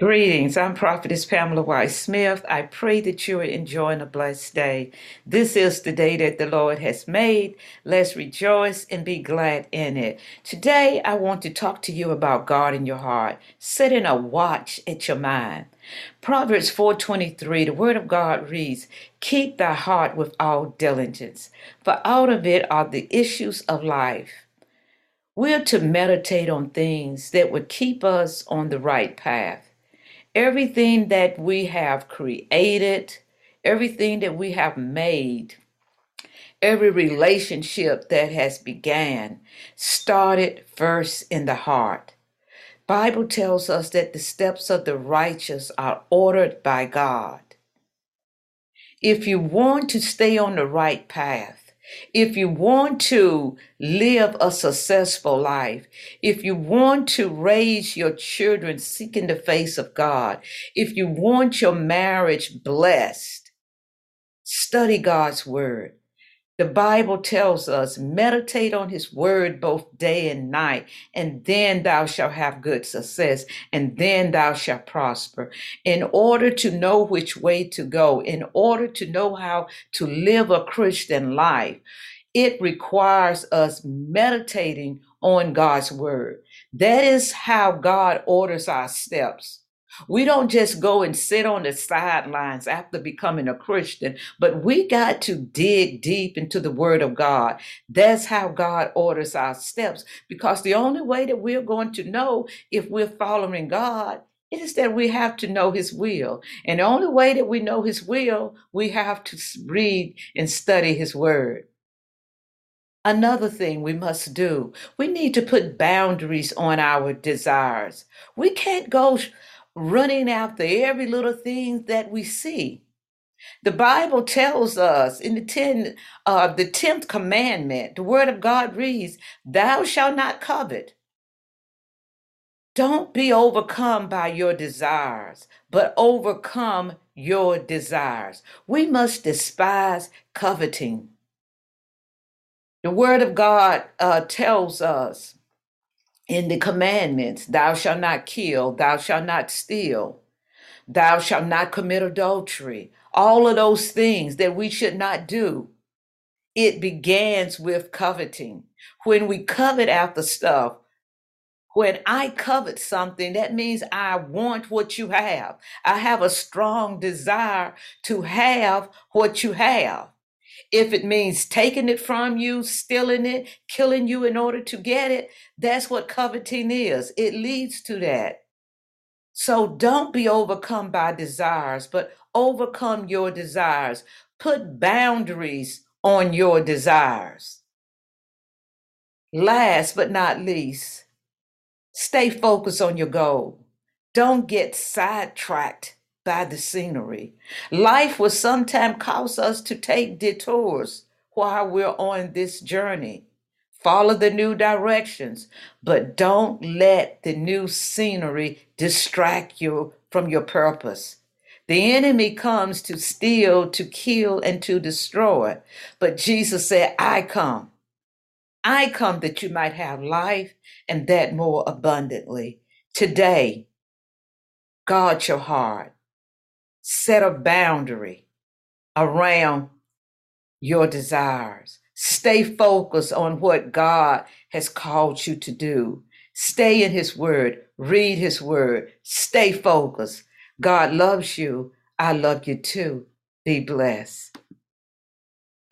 Greetings. I'm Prophetess Pamela White Smith. I pray that you are enjoying a blessed day. This is the day that the Lord has made. Let's rejoice and be glad in it. Today, I want to talk to you about guarding your heart, setting a watch at your mind. Proverbs 4:23, the word of God reads, "Keep thy heart with all diligence, for out of it are the issues of life." We're to meditate on things that would keep us on the right path everything that we have created, everything that we have made, every relationship that has began started first in the heart. Bible tells us that the steps of the righteous are ordered by God. If you want to stay on the right path, if you want to live a successful life, if you want to raise your children seeking the face of God, if you want your marriage blessed, study God's word. The Bible tells us, meditate on his word both day and night, and then thou shalt have good success, and then thou shalt prosper. In order to know which way to go, in order to know how to live a Christian life, it requires us meditating on God's word. That is how God orders our steps. We don't just go and sit on the sidelines after becoming a Christian, but we got to dig deep into the Word of God. That's how God orders our steps, because the only way that we're going to know if we're following God it is that we have to know His will. And the only way that we know His will, we have to read and study His Word. Another thing we must do, we need to put boundaries on our desires. We can't go running after every little thing that we see. The Bible tells us in the ten, uh, the tenth commandment, the Word of God reads, "Thou shalt not covet." Don't be overcome by your desires, but overcome your desires. We must despise coveting. The Word of God uh, tells us in the commandments thou shalt not kill thou shalt not steal thou shalt not commit adultery. All of those things that we should not do. It begins with coveting. When we covet after stuff when i covet something that means i want what you have. I have a strong desire to have what you have if it means taking it from you, stealing it, killing you in order to get it, that's what coveting is. It leads to that. So don't be overcome by desires, but overcome your desires. Put boundaries on your desires. Last but not least, stay focused on your goal. Don't get sidetracked by the scenery. Life will sometimes cause us to take detours while we're on this journey. Follow the new directions, but don't let the new scenery distract you from your purpose. The enemy comes to steal, to kill, and to destroy. But Jesus said, I come. I come that you might have life and that more abundantly. Today, guard your heart set a boundary around your desires. Stay focused on what God has called you to do. Stay in His Word, read His Word, stay focused. God loves you. I love you too. Be blessed.